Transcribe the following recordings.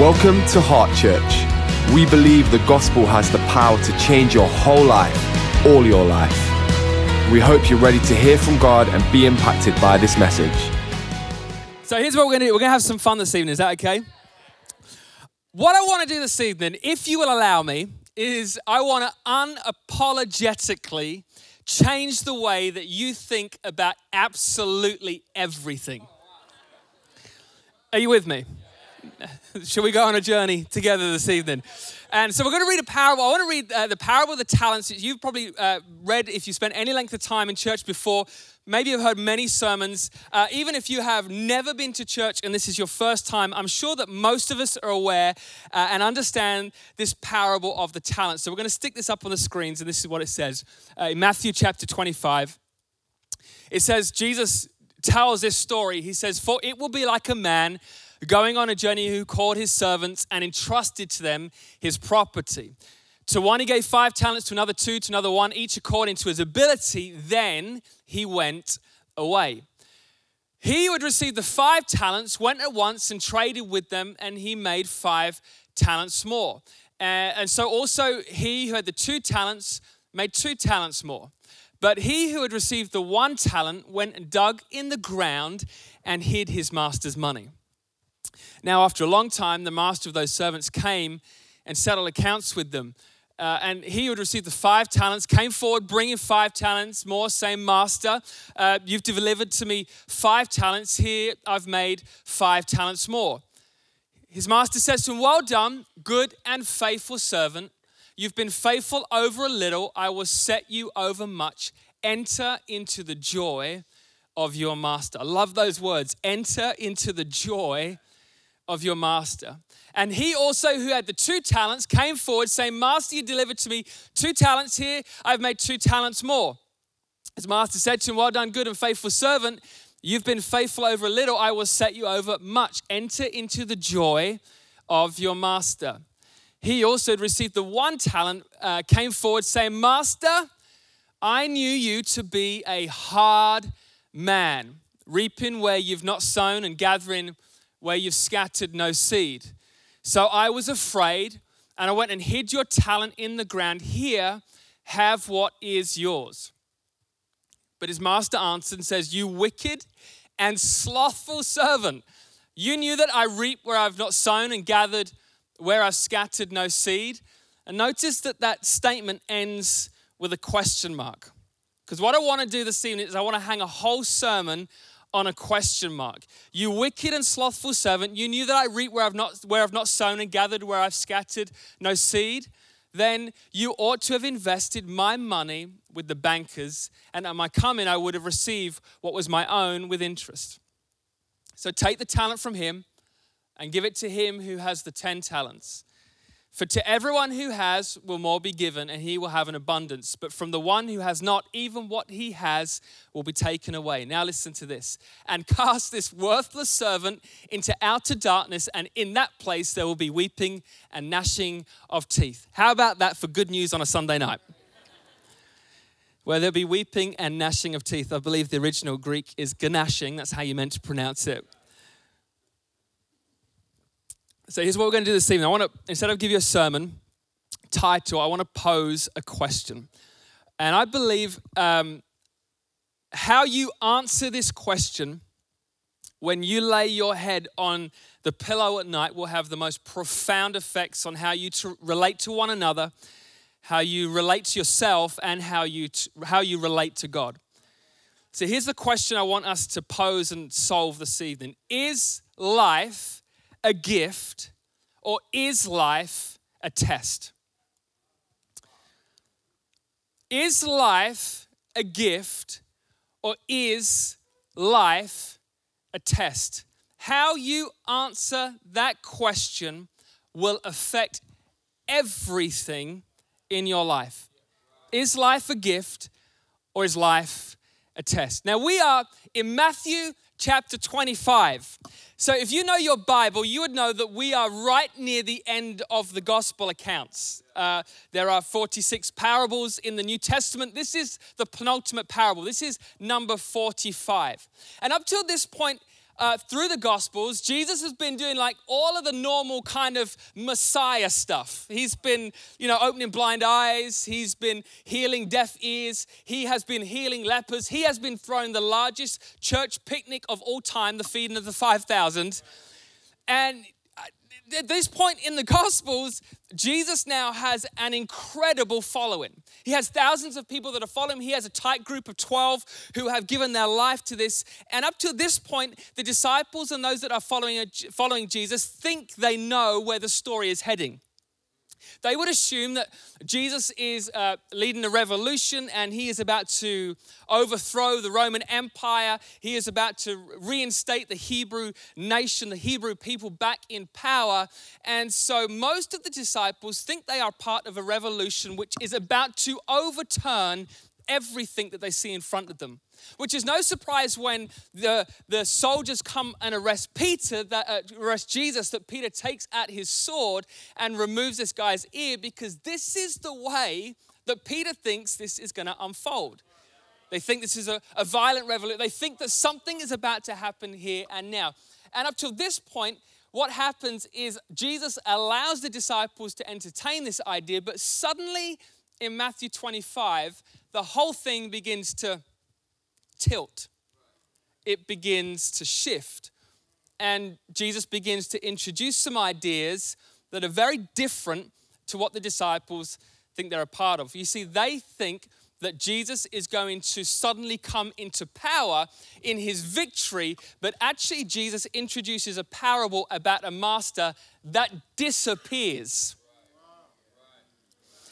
Welcome to Heart Church. We believe the gospel has the power to change your whole life, all your life. We hope you're ready to hear from God and be impacted by this message. So here's what we're gonna do. We're gonna have some fun this evening. Is that okay? What I want to do this evening, if you will allow me, is I want to unapologetically change the way that you think about absolutely everything. Are you with me? Shall we go on a journey together this evening? And so we're going to read a parable. I want to read uh, the parable of the talents. You've probably uh, read, if you spent any length of time in church before, maybe you've heard many sermons. Uh, even if you have never been to church and this is your first time, I'm sure that most of us are aware uh, and understand this parable of the talents. So we're going to stick this up on the screens, and this is what it says uh, in Matthew chapter 25. It says, Jesus tells this story. He says, For it will be like a man going on a journey who called his servants and entrusted to them his property. To one he gave five talents, to another two, to another one, each according to his ability. Then he went away. He who had received the five talents went at once and traded with them, and he made five talents more. Uh, and so also he who had the two talents made two talents more. But he who had received the one talent went and dug in the ground and hid his master's money. Now, after a long time, the master of those servants came and settled accounts with them. Uh, and he who had received the five talents came forward, bringing five talents more, saying, Master, uh, you've delivered to me five talents. Here I've made five talents more. His master says to him, Well done, good and faithful servant. You've been faithful over a little, I will set you over much. Enter into the joy of your master. I love those words. Enter into the joy of your master. And he also, who had the two talents, came forward saying, Master, you delivered to me two talents here. I've made two talents more. His master said to him, Well done, good and faithful servant. You've been faithful over a little, I will set you over much. Enter into the joy of your master. He also had received the one talent, uh, came forward saying, Master, I knew you to be a hard man, reaping where you've not sown and gathering where you've scattered no seed. So I was afraid, and I went and hid your talent in the ground. Here, have what is yours. But his master answered and says, You wicked and slothful servant, you knew that I reap where I've not sown and gathered where I've scattered no seed. And notice that that statement ends with a question mark. Because what I want to do this evening is I want to hang a whole sermon on a question mark. You wicked and slothful servant, you knew that I reap where I've not where I've not sown and gathered where I've scattered no seed. Then you ought to have invested my money with the bankers, and at my coming I would have received what was my own with interest. So take the talent from him and give it to him who has the ten talents. For to everyone who has will more be given, and he will have an abundance. But from the one who has not, even what he has will be taken away. Now listen to this. And cast this worthless servant into outer darkness, and in that place there will be weeping and gnashing of teeth. How about that for good news on a Sunday night? Where there'll be weeping and gnashing of teeth. I believe the original Greek is gnashing. That's how you meant to pronounce it. So here's what we're going to do this evening. I want to, instead of give you a sermon title, I want to pose a question. And I believe um, how you answer this question when you lay your head on the pillow at night will have the most profound effects on how you relate to one another, how you relate to yourself, and how you, t- how you relate to God. So here's the question I want us to pose and solve this evening Is life a gift or is life a test? Is life a gift or is life a test? How you answer that question will affect everything in your life. Is life a gift or is life a test? Now, we are in Matthew chapter 25. So, if you know your Bible, you would know that we are right near the end of the gospel accounts. Uh, there are 46 parables in the New Testament. This is the penultimate parable. This is number 45. And up till this point, uh, through the Gospels, Jesus has been doing like all of the normal kind of Messiah stuff. He's been, you know, opening blind eyes. He's been healing deaf ears. He has been healing lepers. He has been throwing the largest church picnic of all time, the feeding of the 5,000. And at this point in the Gospels, Jesus now has an incredible following. He has thousands of people that are following him. He has a tight group of 12 who have given their life to this. And up to this point, the disciples and those that are following, following Jesus think they know where the story is heading. They would assume that Jesus is uh, leading a revolution and he is about to overthrow the Roman Empire. He is about to reinstate the Hebrew nation, the Hebrew people back in power. And so most of the disciples think they are part of a revolution which is about to overturn everything that they see in front of them. Which is no surprise when the, the soldiers come and arrest Peter, that uh, arrest Jesus, that Peter takes out his sword and removes this guy's ear because this is the way that Peter thinks this is going to unfold. They think this is a, a violent revolution. They think that something is about to happen here and now. And up to this point, what happens is Jesus allows the disciples to entertain this idea, but suddenly in Matthew 25, the whole thing begins to tilt, it begins to shift. And Jesus begins to introduce some ideas that are very different to what the disciples think they're a part of. You see, they think that Jesus is going to suddenly come into power in his victory, but actually, Jesus introduces a parable about a master that disappears.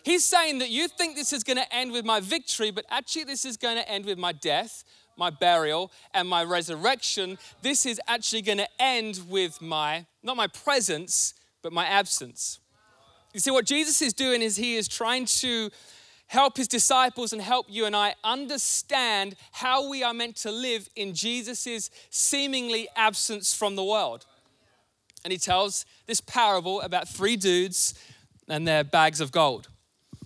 He's saying that you think this is going to end with my victory, but actually, this is going to end with my death, my burial, and my resurrection. This is actually going to end with my, not my presence, but my absence. You see, what Jesus is doing is he is trying to help his disciples and help you and I understand how we are meant to live in Jesus' seemingly absence from the world. And he tells this parable about three dudes and their bags of gold.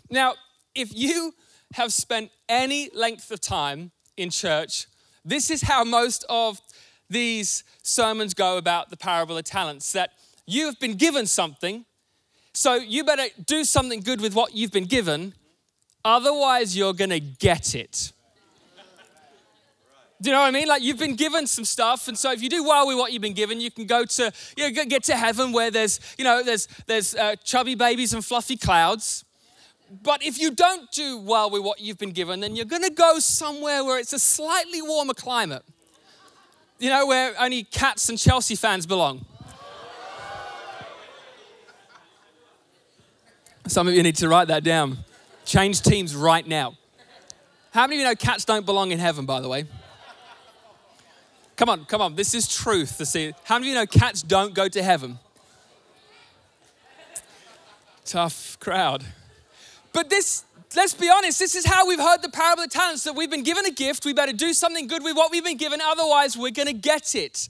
Now, if you have spent any length of time in church, this is how most of these sermons go about the parable of talents that you have been given something, so you better do something good with what you've been given, otherwise, you're gonna get it. Do you know what I mean? Like you've been given some stuff, and so if you do well with what you've been given, you can go to you know, get to heaven where there's you know there's there's uh, chubby babies and fluffy clouds, but if you don't do well with what you've been given, then you're going to go somewhere where it's a slightly warmer climate. You know, where only cats and Chelsea fans belong. Some of you need to write that down. Change teams right now. How many of you know cats don't belong in heaven, by the way? Come on, come on. This is truth. How many of you know cats don't go to heaven? Tough crowd. But this, let's be honest, this is how we've heard the parable of the talents that we've been given a gift, we better do something good with what we've been given, otherwise, we're gonna get it.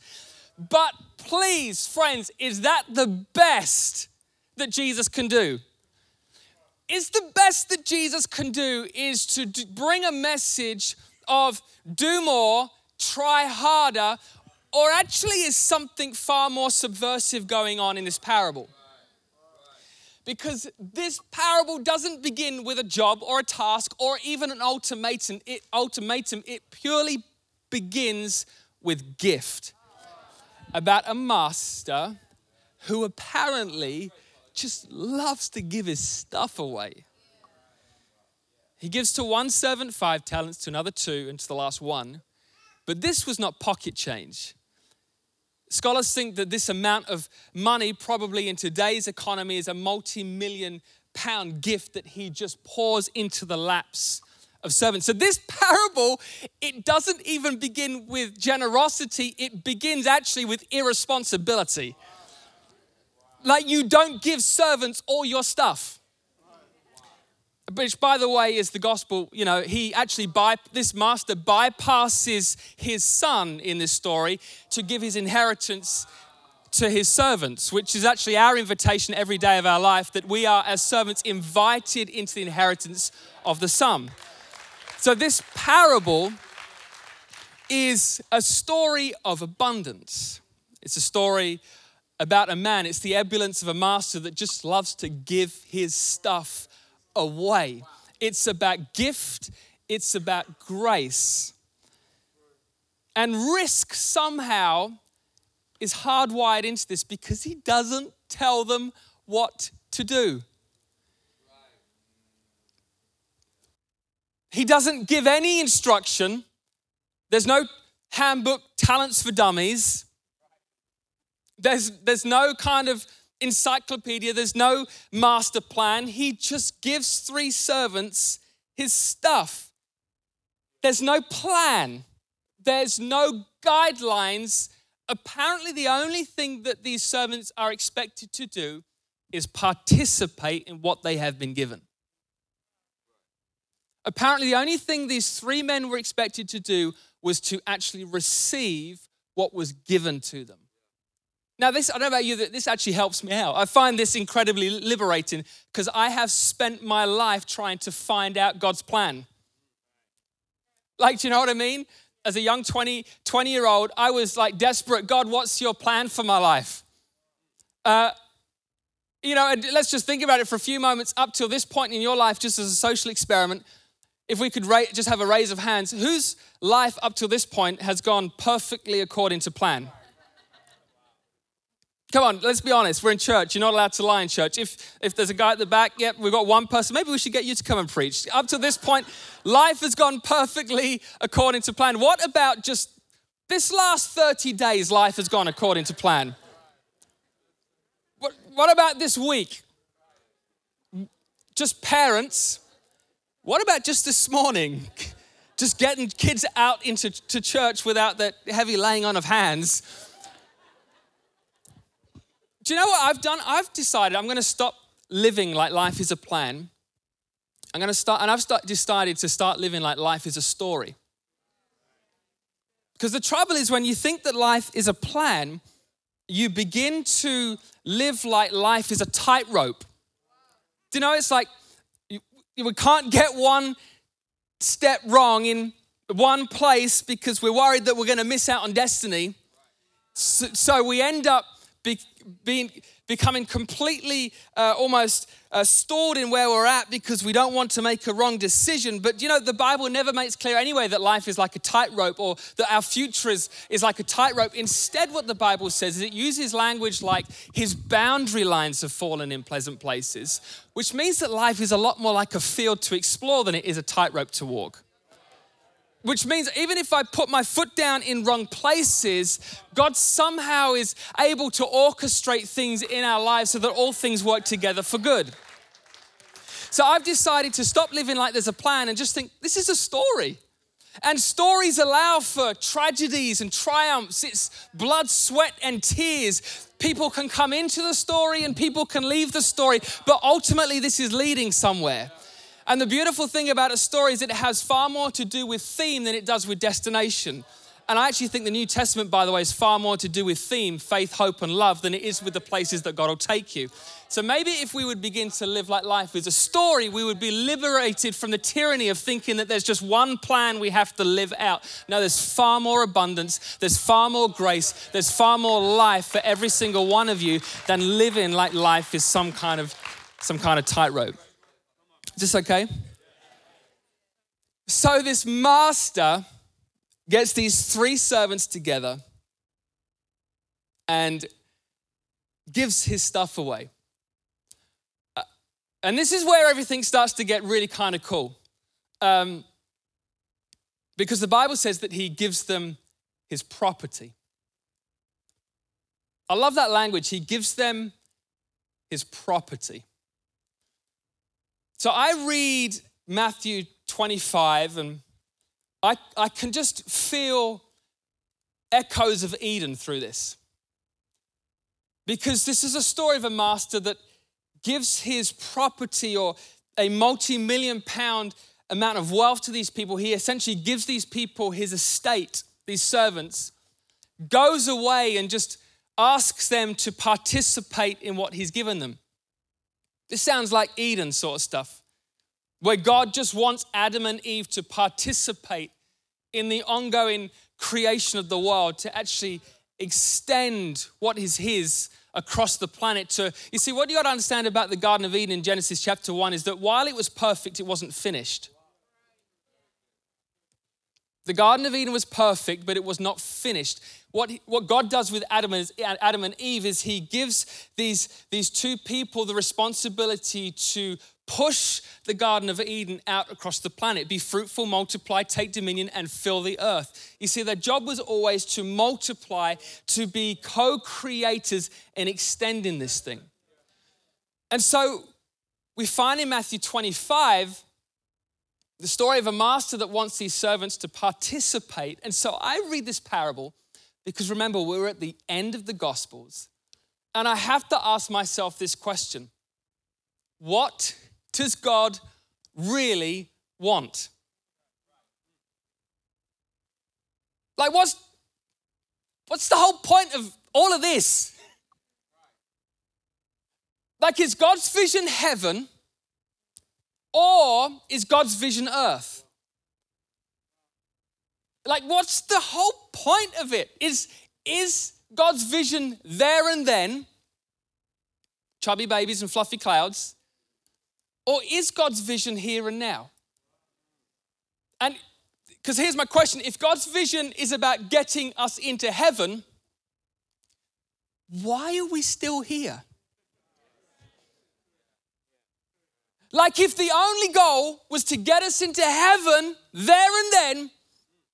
But please, friends, is that the best that Jesus can do? Is the best that Jesus can do is to bring a message of do more, try harder, or actually is something far more subversive going on in this parable? Because this parable doesn't begin with a job or a task or even an ultimatum. It, ultimatum, it purely begins with gift about a master who apparently just loves to give his stuff away. He gives to one servant five talents, to another two, and to the last one. But this was not pocket change. Scholars think that this amount of money, probably in today's economy, is a multi million pound gift that he just pours into the laps of servants. So, this parable, it doesn't even begin with generosity, it begins actually with irresponsibility. Like, you don't give servants all your stuff which by the way is the gospel you know he actually by this master bypasses his son in this story to give his inheritance to his servants which is actually our invitation every day of our life that we are as servants invited into the inheritance of the son so this parable is a story of abundance. It's a story about a man. It's the ambulance of a master that just loves to give his stuff away. It's about gift, it's about grace. And risk somehow is hardwired into this because he doesn't tell them what to do. He doesn't give any instruction. There's no handbook, talents for dummies. There's, there's no kind of encyclopedia, there's no master plan. He just gives three servants his stuff. There's no plan, there's no guidelines. Apparently, the only thing that these servants are expected to do is participate in what they have been given. Apparently, the only thing these three men were expected to do was to actually receive what was given to them. Now, this, I don't know about you, this actually helps me out. I find this incredibly liberating because I have spent my life trying to find out God's plan. Like, do you know what I mean? As a young 20, 20 year old, I was like desperate God, what's your plan for my life? Uh, you know, let's just think about it for a few moments up till this point in your life, just as a social experiment. If we could rate, just have a raise of hands, whose life up till this point has gone perfectly according to plan? Come on, let's be honest. We're in church. You're not allowed to lie in church. If, if there's a guy at the back, yep, we've got one person. Maybe we should get you to come and preach. Up to this point, life has gone perfectly according to plan. What about just this last 30 days, life has gone according to plan? What, what about this week? Just parents. What about just this morning? Just getting kids out into to church without that heavy laying on of hands do you know what I've done? I've decided I'm going to stop living like life is a plan. I'm going to start, and I've start, decided to start living like life is a story. Because the trouble is, when you think that life is a plan, you begin to live like life is a tightrope. Do you know, it's like you, we can't get one step wrong in one place because we're worried that we're going to miss out on destiny. So, so we end up be, being, becoming completely uh, almost uh, stored in where we're at because we don't want to make a wrong decision. But you know, the Bible never makes clear anyway that life is like a tightrope or that our future is, is like a tightrope. Instead, what the Bible says is it uses language like his boundary lines have fallen in pleasant places, which means that life is a lot more like a field to explore than it is a tightrope to walk which means even if I put my foot down in wrong places, God somehow is able to orchestrate things in our lives so that all things work together for good. So I've decided to stop living like there's a plan and just think this is a story. And stories allow for tragedies and triumphs. It's blood, sweat, and tears. People can come into the story and people can leave the story, but ultimately, this is leading somewhere. And the beautiful thing about a story is it has far more to do with theme than it does with destination. And I actually think the New Testament, by the way, is far more to do with theme, faith, hope, and love than it is with the places that God will take you. So maybe if we would begin to live like life is a story, we would be liberated from the tyranny of thinking that there's just one plan we have to live out. No, there's far more abundance, there's far more grace, there's far more life for every single one of you than living like life is some kind of some kind of tightrope. Is this okay? So, this master gets these three servants together and gives his stuff away. Uh, and this is where everything starts to get really kind of cool. Um, because the Bible says that he gives them his property. I love that language. He gives them his property. So I read Matthew 25 and I, I can just feel echoes of Eden through this. Because this is a story of a master that gives his property or a multi million pound amount of wealth to these people. He essentially gives these people his estate, these servants, goes away and just asks them to participate in what he's given them. This sounds like Eden sort of stuff, where God just wants Adam and Eve to participate in the ongoing creation of the world to actually extend what is his across the planet to you see what you got to understand about the garden of eden in genesis chapter 1 is that while it was perfect it wasn't finished the garden of eden was perfect but it was not finished what, what god does with adam and, adam and eve is he gives these, these two people the responsibility to push the Garden of Eden out across the planet. Be fruitful, multiply, take dominion, and fill the earth. You see, their job was always to multiply, to be co creators in extending this thing. And so we find in Matthew 25 the story of a master that wants these servants to participate. And so I read this parable because remember, we're at the end of the Gospels. And I have to ask myself this question What does God really want? Like, what's, what's the whole point of all of this? Like, is God's vision heaven or is God's vision earth? Like, what's the whole point of it? Is, is God's vision there and then, chubby babies and fluffy clouds? Or is God's vision here and now? And because here's my question if God's vision is about getting us into heaven, why are we still here? Like, if the only goal was to get us into heaven there and then,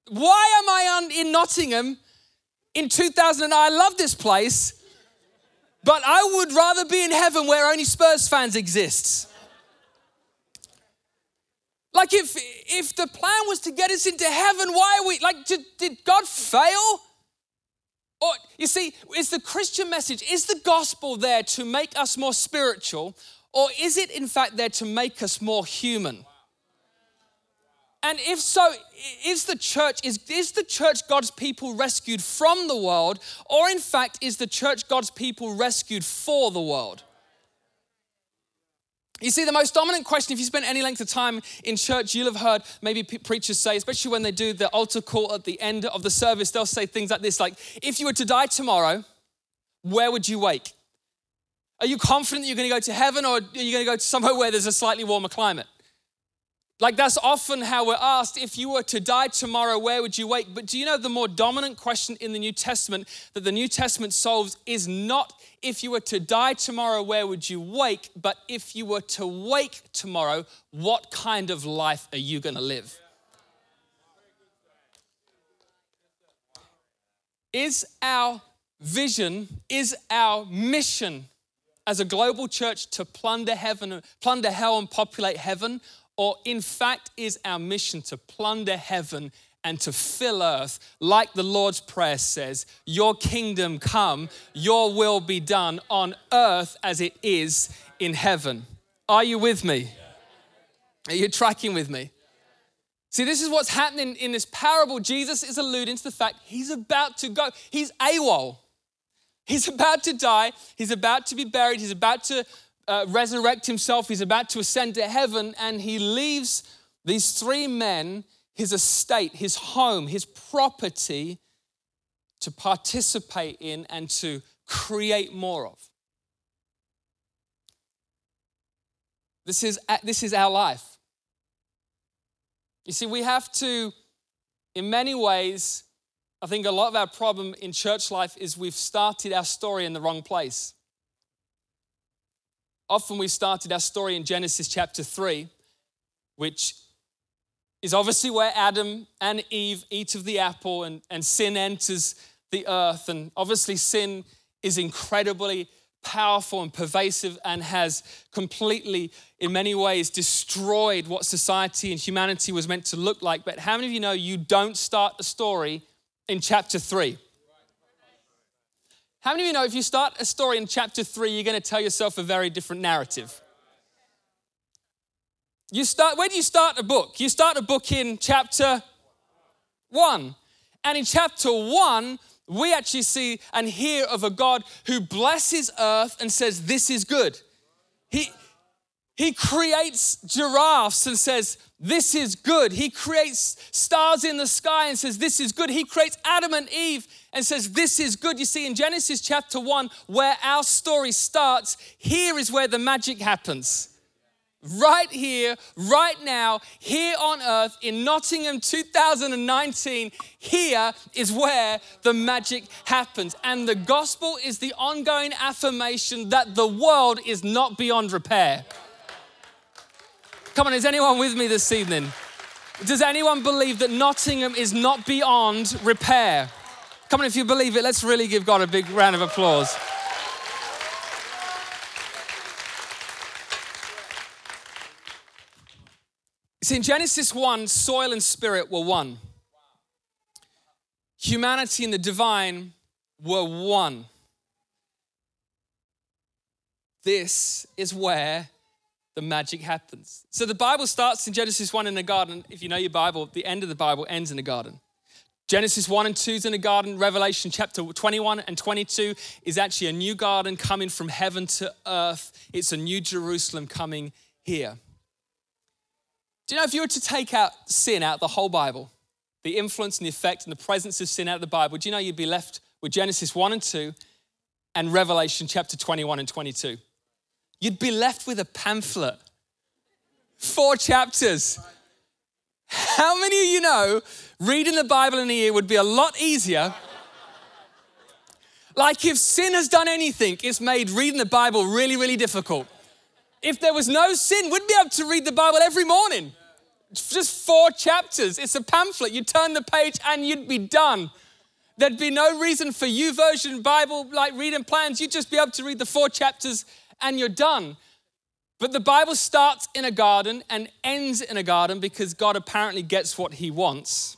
why am I on, in Nottingham in 2009? I love this place, but I would rather be in heaven where only Spurs fans exist. Like if if the plan was to get us into heaven, why are we like did, did God fail? Or you see, is the Christian message, is the gospel there to make us more spiritual, or is it in fact there to make us more human? And if so, is the church is, is the church God's people rescued from the world, or in fact is the church God's people rescued for the world? You see, the most dominant question, if you spend any length of time in church, you'll have heard maybe preachers say, especially when they do the altar call at the end of the service, they'll say things like this like, if you were to die tomorrow, where would you wake? Are you confident you're going to go to heaven or are you going to go to somewhere where there's a slightly warmer climate? Like that's often how we're asked if you were to die tomorrow, where would you wake? But do you know the more dominant question in the New Testament that the New Testament solves is not if you were to die tomorrow, where would you wake? But if you were to wake tomorrow, what kind of life are you going to live? Is our vision, is our mission as a global church to plunder heaven, plunder hell and populate heaven? or in fact is our mission to plunder heaven and to fill earth, like the Lord's Prayer says, Your kingdom come, your will be done on earth as it is in heaven. Are you with me? Are you tracking with me? See, this is what's happening in this parable. Jesus is alluding to the fact he's about to go. He's AWOL. He's about to die. He's about to be buried. He's about to uh, resurrect himself. He's about to ascend to heaven, and he leaves these three men his estate, his home, his property to participate in and to create more of. This is, this is our life. You see, we have to, in many ways, I think a lot of our problem in church life is we've started our story in the wrong place. Often we started our story in Genesis chapter 3, which is obviously where Adam and Eve eat of the apple and, and sin enters the earth. And obviously, sin is incredibly powerful and pervasive and has completely, in many ways, destroyed what society and humanity was meant to look like. But how many of you know you don't start a story in chapter 3? How many of you know if you start a story in chapter three, you're going to tell yourself a very different narrative? You start, where do you start a book? You start a book in chapter one. And in chapter one, we actually see and hear of a God who blesses earth and says, This is good. He, He creates giraffes and says, This is good. He creates stars in the sky and says, This is good. He creates Adam and Eve and says, This is good. You see, in Genesis chapter 1, where our story starts, here is where the magic happens right here, right now, here on earth in Nottingham 2019. Here is where the magic happens. And the gospel is the ongoing affirmation that the world is not beyond repair. Come on, is anyone with me this evening? Does anyone believe that Nottingham is not beyond repair? Come on, if you believe it, let's really give God a big round of applause. See, in Genesis 1, soil and spirit were one. Humanity and the divine were one. This is where the magic happens. So the Bible starts in Genesis 1 in the garden. If you know your Bible, the end of the Bible ends in the garden. Genesis 1 and 2 is in the garden. Revelation chapter 21 and 22 is actually a new garden coming from heaven to earth. It's a new Jerusalem coming here. Do you know if you were to take out sin out the whole Bible, the influence and the effect and the presence of sin out of the Bible, do you know you'd be left with Genesis 1 and 2 and Revelation chapter 21 and 22? You'd be left with a pamphlet. Four chapters. How many of you know reading the Bible in a year would be a lot easier? Like if sin has done anything, it's made reading the Bible really, really difficult. If there was no sin, we'd be able to read the Bible every morning. Just four chapters. It's a pamphlet. You turn the page and you'd be done. There'd be no reason for YouVersion Bible like reading plans. You'd just be able to read the four chapters and you're done. But the Bible starts in a garden and ends in a garden because God apparently gets what he wants.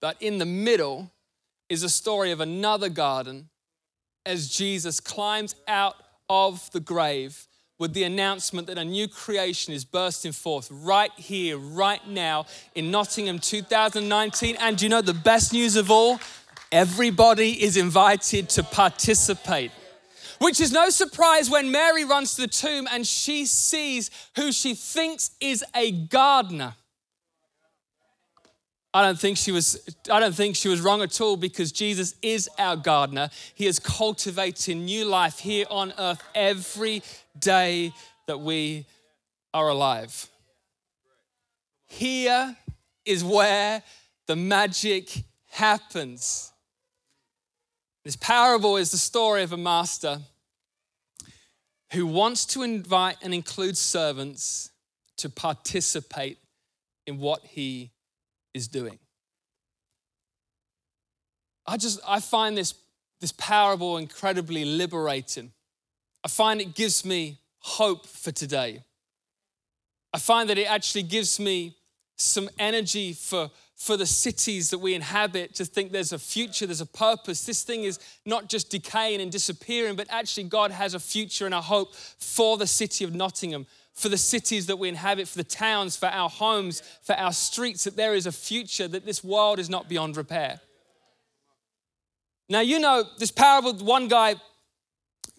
But in the middle is a story of another garden as Jesus climbs out of the grave with the announcement that a new creation is bursting forth right here, right now in Nottingham 2019. And you know the best news of all? Everybody is invited to participate. Which is no surprise when Mary runs to the tomb and she sees who she thinks is a gardener. I don't think she was I don't think she was wrong at all because Jesus is our gardener. He is cultivating new life here on earth every day that we are alive. Here is where the magic happens. This parable is the story of a master who wants to invite and include servants to participate in what he is doing. I just I find this this parable incredibly liberating. I find it gives me hope for today. I find that it actually gives me some energy for, for the cities that we inhabit to think there's a future, there's a purpose. This thing is not just decaying and disappearing, but actually, God has a future and a hope for the city of Nottingham, for the cities that we inhabit, for the towns, for our homes, for our streets, that there is a future, that this world is not beyond repair. Now, you know, this parable, one guy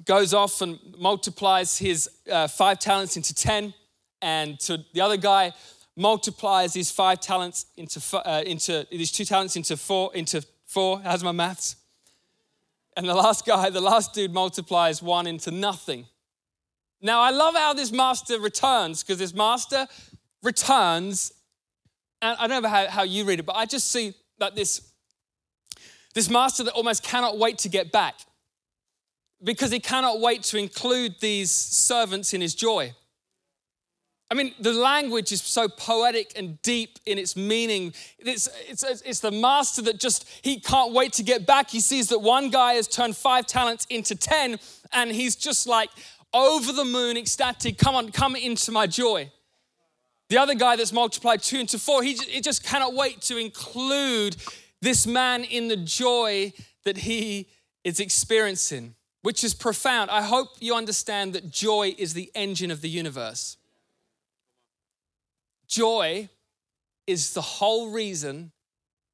goes off and multiplies his uh, five talents into 10, and to the other guy multiplies his five talents into, uh, into these two talents into four, into four. How's my maths? And the last guy, the last dude multiplies one into nothing. Now, I love how this master returns because this master returns, and I don't know how, how you read it, but I just see that this, this master that almost cannot wait to get back because he cannot wait to include these servants in his joy. I mean, the language is so poetic and deep in its meaning. It's, it's, it's the master that just, he can't wait to get back. He sees that one guy has turned five talents into 10, and he's just like over the moon, ecstatic. Come on, come into my joy. The other guy that's multiplied two into four, he he just cannot wait to include this man in the joy that he is experiencing which is profound. I hope you understand that joy is the engine of the universe. Joy is the whole reason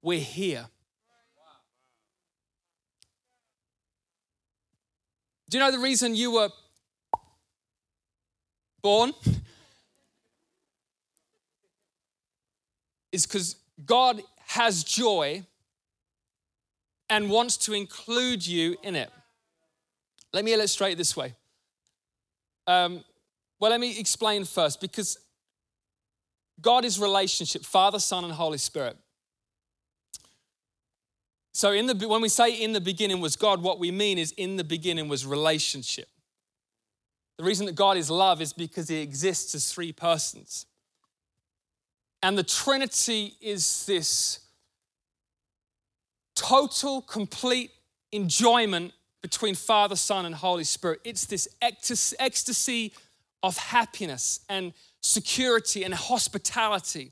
we're here. Do you know the reason you were born is because God has joy and wants to include you in it. Let me illustrate this way. Um, well, let me explain first because God is relationship, Father, Son, and Holy Spirit. So, in the, when we say in the beginning was God, what we mean is in the beginning was relationship. The reason that God is love is because He exists as three persons. And the Trinity is this total, complete enjoyment between Father, Son, and Holy Spirit. It's this ecstasy of happiness and security and hospitality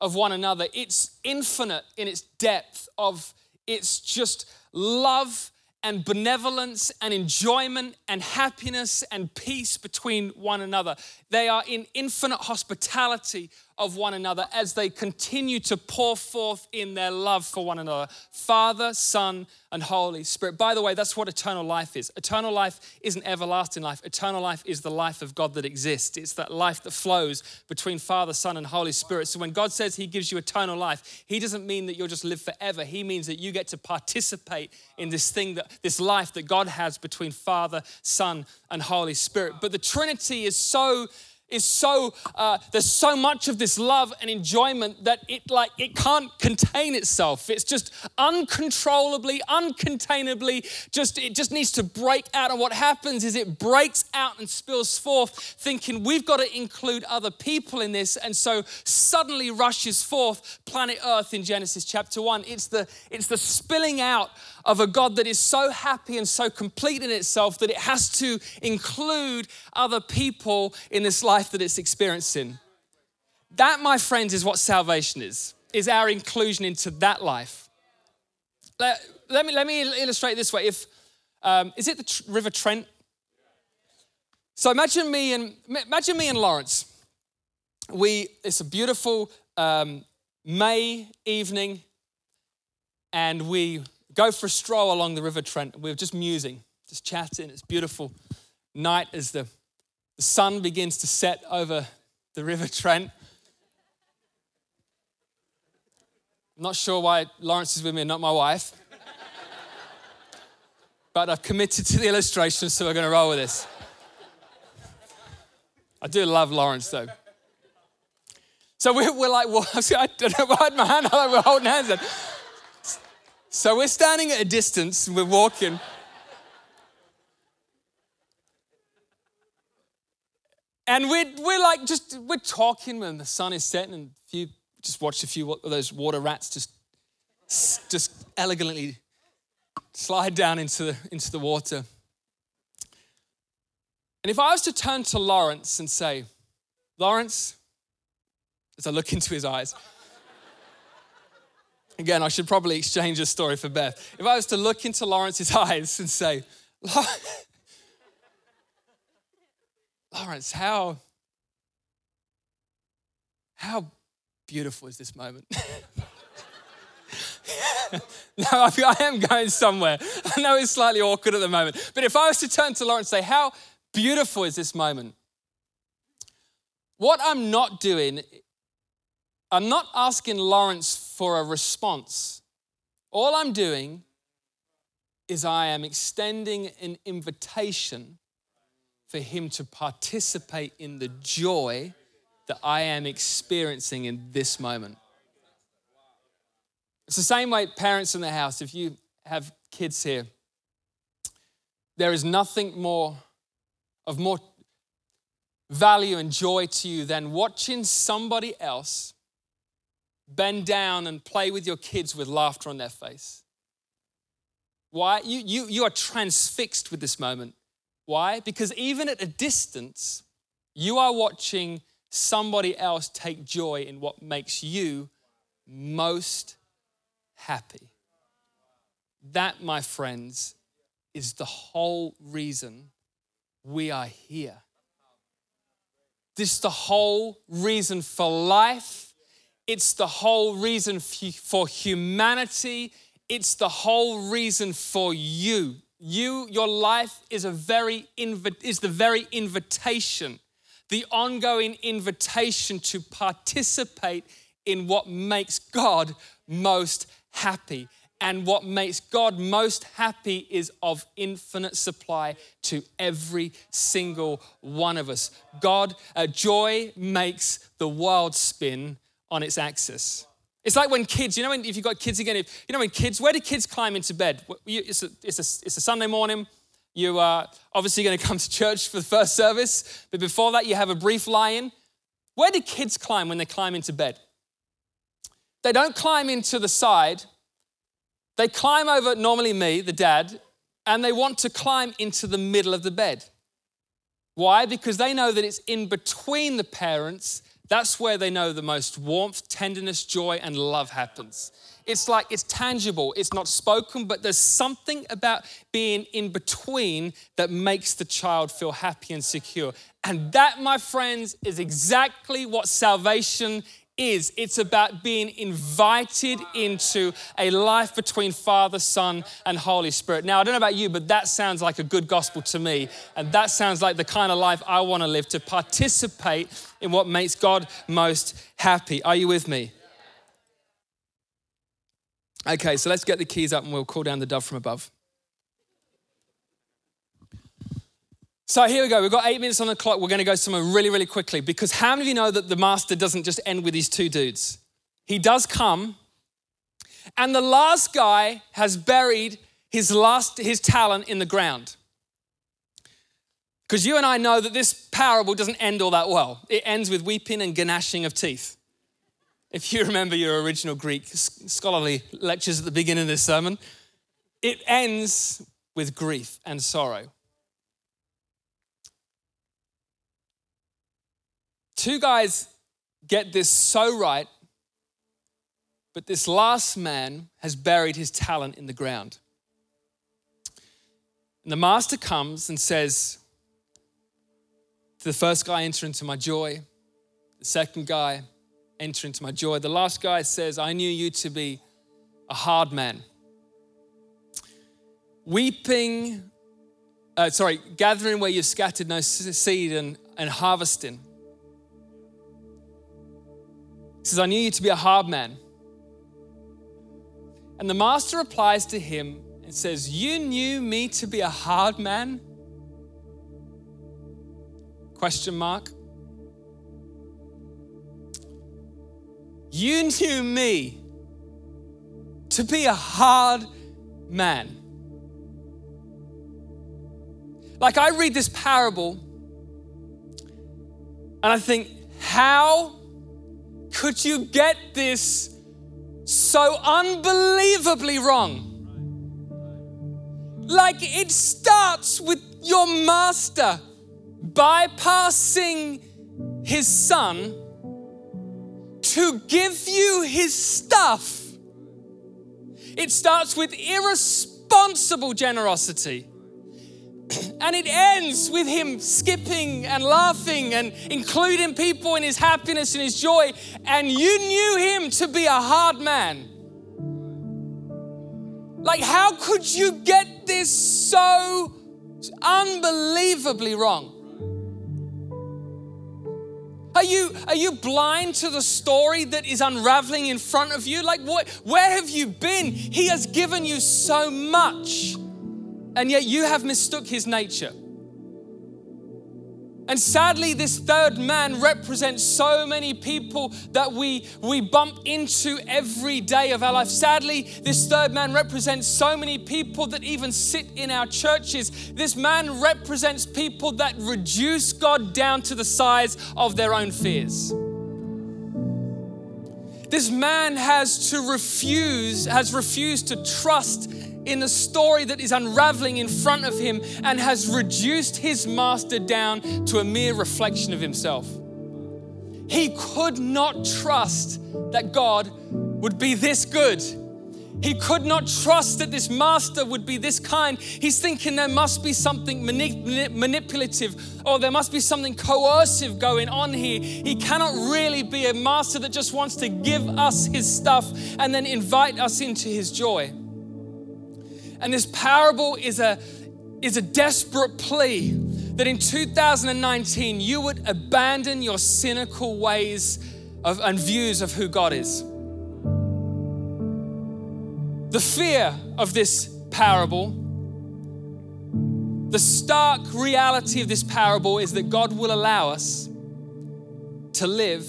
of one another. It's infinite in its depth of it's just love and benevolence and enjoyment and happiness and peace between one another. They are in infinite hospitality of one another as they continue to pour forth in their love for one another Father, Son, and Holy Spirit. By the way, that's what eternal life is. Eternal life isn't everlasting life, eternal life is the life of God that exists. It's that life that flows between Father, Son, and Holy Spirit. So when God says He gives you eternal life, He doesn't mean that you'll just live forever. He means that you get to participate in this thing, that this life that God has between Father, Son, and Holy Spirit. But the Trinity is so is so uh, there's so much of this love and enjoyment that it like it can't contain itself. It's just uncontrollably uncontainably just it just needs to break out. And what happens is it breaks out and spills forth thinking we've got to include other people in this. And so suddenly rushes forth planet earth in genesis chapter 1 it's the it's the spilling out of a God that is so happy and so complete in itself that it has to include other people in this life that it's experiencing. That, my friends, is what salvation is, is our inclusion into that life. Let, let me, let me illustrate this way. If, um, is it the tr- River Trent? So imagine me and, imagine me and Lawrence. We, it's a beautiful um, May evening, and we go for a stroll along the River Trent. We are just musing, just chatting. It's beautiful night as the, the sun begins to set over the River Trent. I'm not sure why Lawrence is with me and not my wife. but I've committed to the illustration, so we're going to roll with this. I do love Lawrence, though. So we're, we're like, well, I don't know why my hand like we're holding hands. Then. So we're standing at a distance, we're walking. And we're, we're like just, we're talking when the sun is setting and few, just watched a few of those water rats just, just elegantly slide down into the, into the water. And if I was to turn to Lawrence and say, Lawrence, as I look into his eyes, Again, I should probably exchange this story for Beth. If I was to look into Lawrence's eyes and say, Lawrence, how, how beautiful is this moment? no, I am going somewhere. I know it's slightly awkward at the moment. But if I was to turn to Lawrence and say, How beautiful is this moment? What I'm not doing I'm not asking Lawrence for a response. All I'm doing is I am extending an invitation for him to participate in the joy that I am experiencing in this moment. It's the same way parents in the house, if you have kids here, there is nothing more of more value and joy to you than watching somebody else bend down and play with your kids with laughter on their face. Why? You, you, you are transfixed with this moment. Why? Because even at a distance, you are watching somebody else take joy in what makes you most happy. That, my friends, is the whole reason we are here. This is the whole reason for life it's the whole reason for humanity. It's the whole reason for you. You, your life is a very is the very invitation the ongoing invitation to participate in what makes God most happy. And what makes God most happy is of infinite supply to every single one of us. God, uh, joy makes the world spin on its axis. It's like when kids, you know, when, if you've got kids again, if, you know, when kids, where do kids climb into bed? It's a, it's a, it's a Sunday morning. You are obviously going to come to church for the first service, but before that, you have a brief lie in. Where do kids climb when they climb into bed? They don't climb into the side, they climb over, normally me, the dad, and they want to climb into the middle of the bed. Why? Because they know that it's in between the parents. That's where they know the most warmth, tenderness, joy, and love happens. It's like it's tangible, it's not spoken, but there's something about being in between that makes the child feel happy and secure. And that, my friends, is exactly what salvation is. It's about being invited into a life between Father, Son, and Holy Spirit. Now, I don't know about you, but that sounds like a good gospel to me. And that sounds like the kind of life I want to live to participate in what makes God most happy. Are you with me? Okay, so let's get the keys up and we'll call down the dove from above. So here we go. We've got eight minutes on the clock. We're going to go somewhere really, really quickly because how many of you know that the master doesn't just end with these two dudes? He does come, and the last guy has buried his last his talent in the ground. Because you and I know that this parable doesn't end all that well. It ends with weeping and gnashing of teeth. If you remember your original Greek scholarly lectures at the beginning of this sermon, it ends with grief and sorrow. Two guys get this so right, but this last man has buried his talent in the ground. And the master comes and says, to the first guy, enter into my joy. The second guy, enter into my joy. The last guy says, I knew you to be a hard man. Weeping, uh, sorry, gathering where you've scattered no seed and, and harvesting he says, I knew you to be a hard man. And the master replies to him and says, You knew me to be a hard man? Question mark. You knew me to be a hard man. Like I read this parable and I think, how could you get this so unbelievably wrong? Like it starts with your master bypassing his son to give you his stuff. It starts with irresponsible generosity. And it ends with him skipping and laughing and including people in his happiness and his joy. And you knew him to be a hard man. Like, how could you get this so unbelievably wrong? Are you, are you blind to the story that is unraveling in front of you? Like, what, where have you been? He has given you so much and yet you have mistook his nature. And sadly, this third man represents so many people that we, we bump into every day of our life. Sadly, this third man represents so many people that even sit in our churches. This man represents people that reduce God down to the size of their own fears. This man has to refuse, has refused to trust in the story that is unraveling in front of him and has reduced his master down to a mere reflection of himself. He could not trust that God would be this good. He could not trust that this master would be this kind. He's thinking there must be something manip- manipulative or there must be something coercive going on here. He cannot really be a master that just wants to give us his stuff and then invite us into his joy. And this parable is a, is a desperate plea that in 2019 you would abandon your cynical ways of, and views of who God is. The fear of this parable, the stark reality of this parable is that God will allow us to live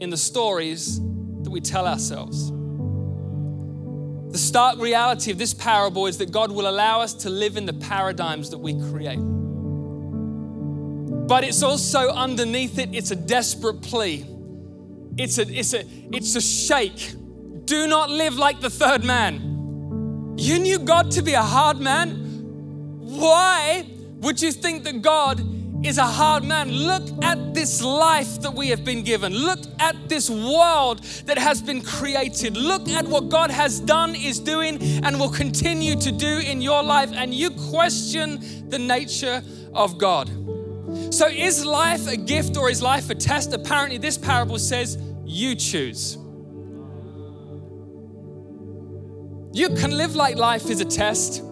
in the stories that we tell ourselves. The stark reality of this parable is that God will allow us to live in the paradigms that we create. But it's also underneath it, it's a desperate plea. It's a, it's a, it's a shake. Do not live like the third man. You knew God to be a hard man. Why would you think that God is a hard man. Look at this life that we have been given. Look at this world that has been created. Look at what God has done, is doing, and will continue to do in your life. And you question the nature of God. So, is life a gift or is life a test? Apparently, this parable says you choose. You can live like life is a test.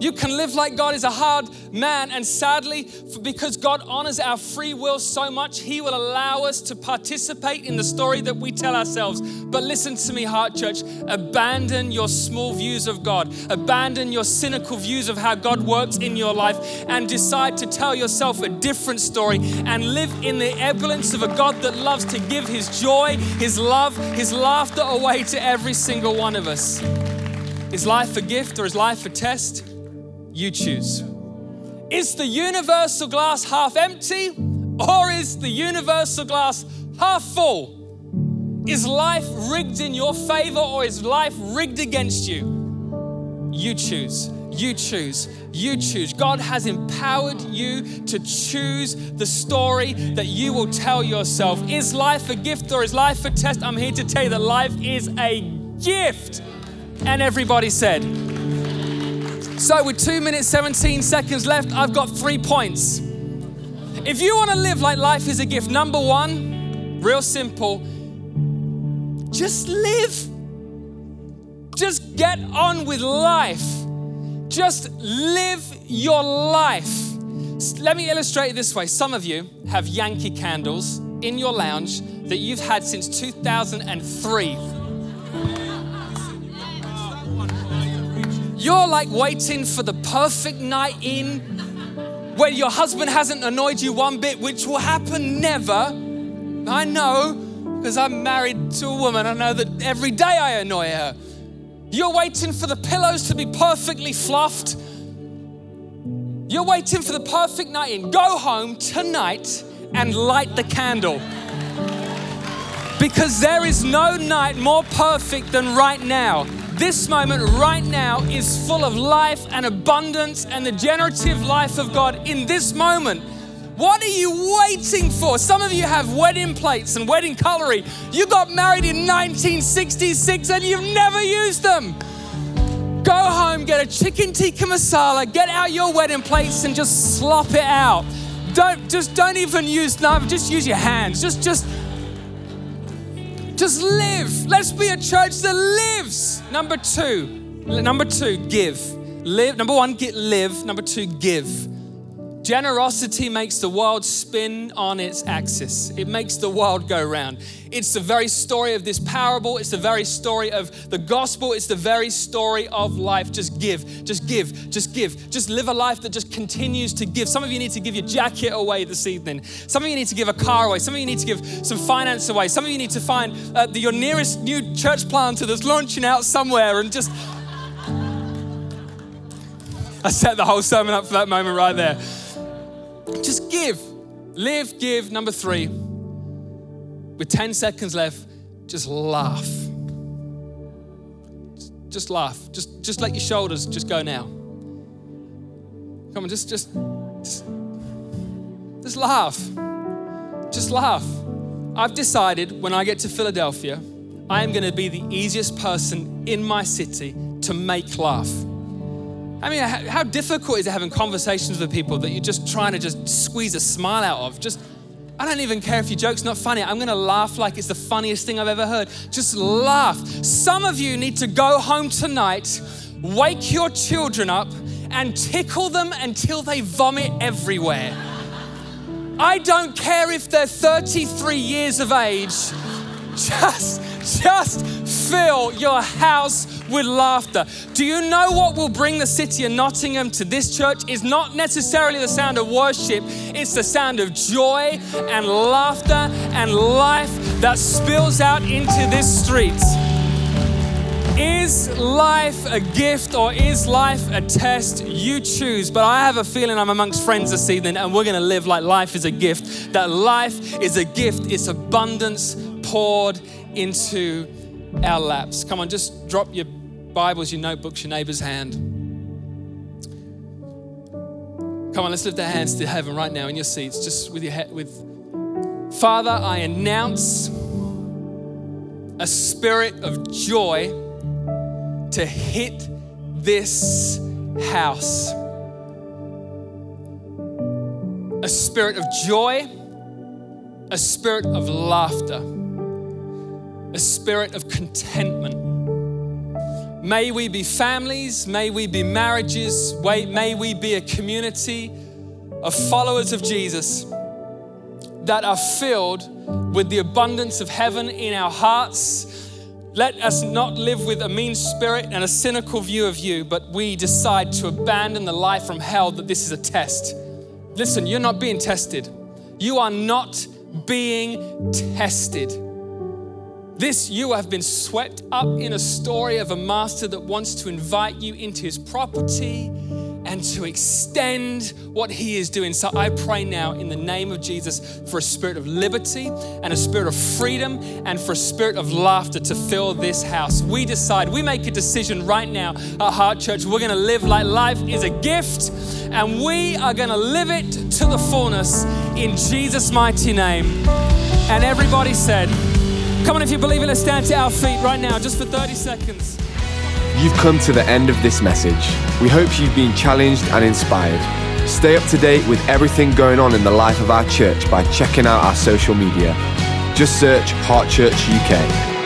You can live like God is a hard man, and sadly, because God honors our free will so much, He will allow us to participate in the story that we tell ourselves. But listen to me, Heart Church, abandon your small views of God, abandon your cynical views of how God works in your life, and decide to tell yourself a different story and live in the evidence of a God that loves to give His joy, His love, His laughter away to every single one of us. Is life a gift or is life a test? You choose. Is the universal glass half empty or is the universal glass half full? Is life rigged in your favor or is life rigged against you? You choose. You choose. You choose. God has empowered you to choose the story that you will tell yourself. Is life a gift or is life a test? I'm here to tell you that life is a gift. And everybody said, so, with two minutes, 17 seconds left, I've got three points. If you want to live like life is a gift, number one, real simple, just live. Just get on with life. Just live your life. Let me illustrate it this way. Some of you have Yankee candles in your lounge that you've had since 2003. You're like waiting for the perfect night in where your husband hasn't annoyed you one bit, which will happen never. I know because I'm married to a woman. I know that every day I annoy her. You're waiting for the pillows to be perfectly fluffed. You're waiting for the perfect night in. Go home tonight and light the candle. Because there is no night more perfect than right now. This moment right now is full of life and abundance and the generative life of God in this moment. What are you waiting for? Some of you have wedding plates and wedding cutlery. You got married in 1966 and you've never used them. Go home, get a chicken tikka masala, get out your wedding plates and just slop it out. Don't just don't even use knife, just use your hands. Just just just live. Let's be a church that lives. Number two, number two, give. Live. Number one, get live. Number two, give. Generosity makes the world spin on its axis. It makes the world go round. It's the very story of this parable. It's the very story of the gospel. It's the very story of life. Just give, just give, just give. Just live a life that just continues to give. Some of you need to give your jacket away this evening. Some of you need to give a car away. Some of you need to give some finance away. Some of you need to find uh, the, your nearest new church planter that's launching out somewhere and just. I set the whole sermon up for that moment right there. Just give. Live, give. Number three, with 10 seconds left, just laugh. Just laugh. Just, just let your shoulders just go now. Come on, just, just, just, just laugh. Just laugh. I've decided when I get to Philadelphia, I am going to be the easiest person in my city to make laugh. I mean, how difficult is it having conversations with people that you're just trying to just squeeze a smile out of? Just, I don't even care if your joke's not funny. I'm gonna laugh like it's the funniest thing I've ever heard. Just laugh. Some of you need to go home tonight, wake your children up, and tickle them until they vomit everywhere. I don't care if they're 33 years of age. Just, just fill your house with laughter. Do you know what will bring the city of Nottingham to this church? Is not necessarily the sound of worship, it's the sound of joy and laughter and life that spills out into this street. Is life a gift or is life a test? You choose. But I have a feeling I'm amongst friends this evening and we're going to live like life is a gift. That life is a gift, it's abundance poured into our laps. Come on, just drop your Bibles, your notebooks, your neighbor's hand. Come on, let's lift our hands to heaven right now in your seats, just with your head. With Father, I announce a spirit of joy to hit this house. A spirit of joy, a spirit of laughter, a spirit of contentment. May we be families, may we be marriages, may we be a community of followers of Jesus that are filled with the abundance of heaven in our hearts let us not live with a mean spirit and a cynical view of you, but we decide to abandon the life from hell that this is a test. Listen, you're not being tested. You are not being tested. This, you have been swept up in a story of a master that wants to invite you into his property and to extend what He is doing. So I pray now in the name of Jesus for a spirit of liberty and a spirit of freedom and for a spirit of laughter to fill this house. We decide, we make a decision right now at Heart Church. We're going to live like life is a gift and we are going to live it to the fullness in Jesus' mighty name. And everybody said, Come on, if you believe it, let's stand to our feet right now, just for 30 seconds. You've come to the end of this message. We hope you've been challenged and inspired. Stay up to date with everything going on in the life of our church by checking out our social media. Just search Heart Church UK.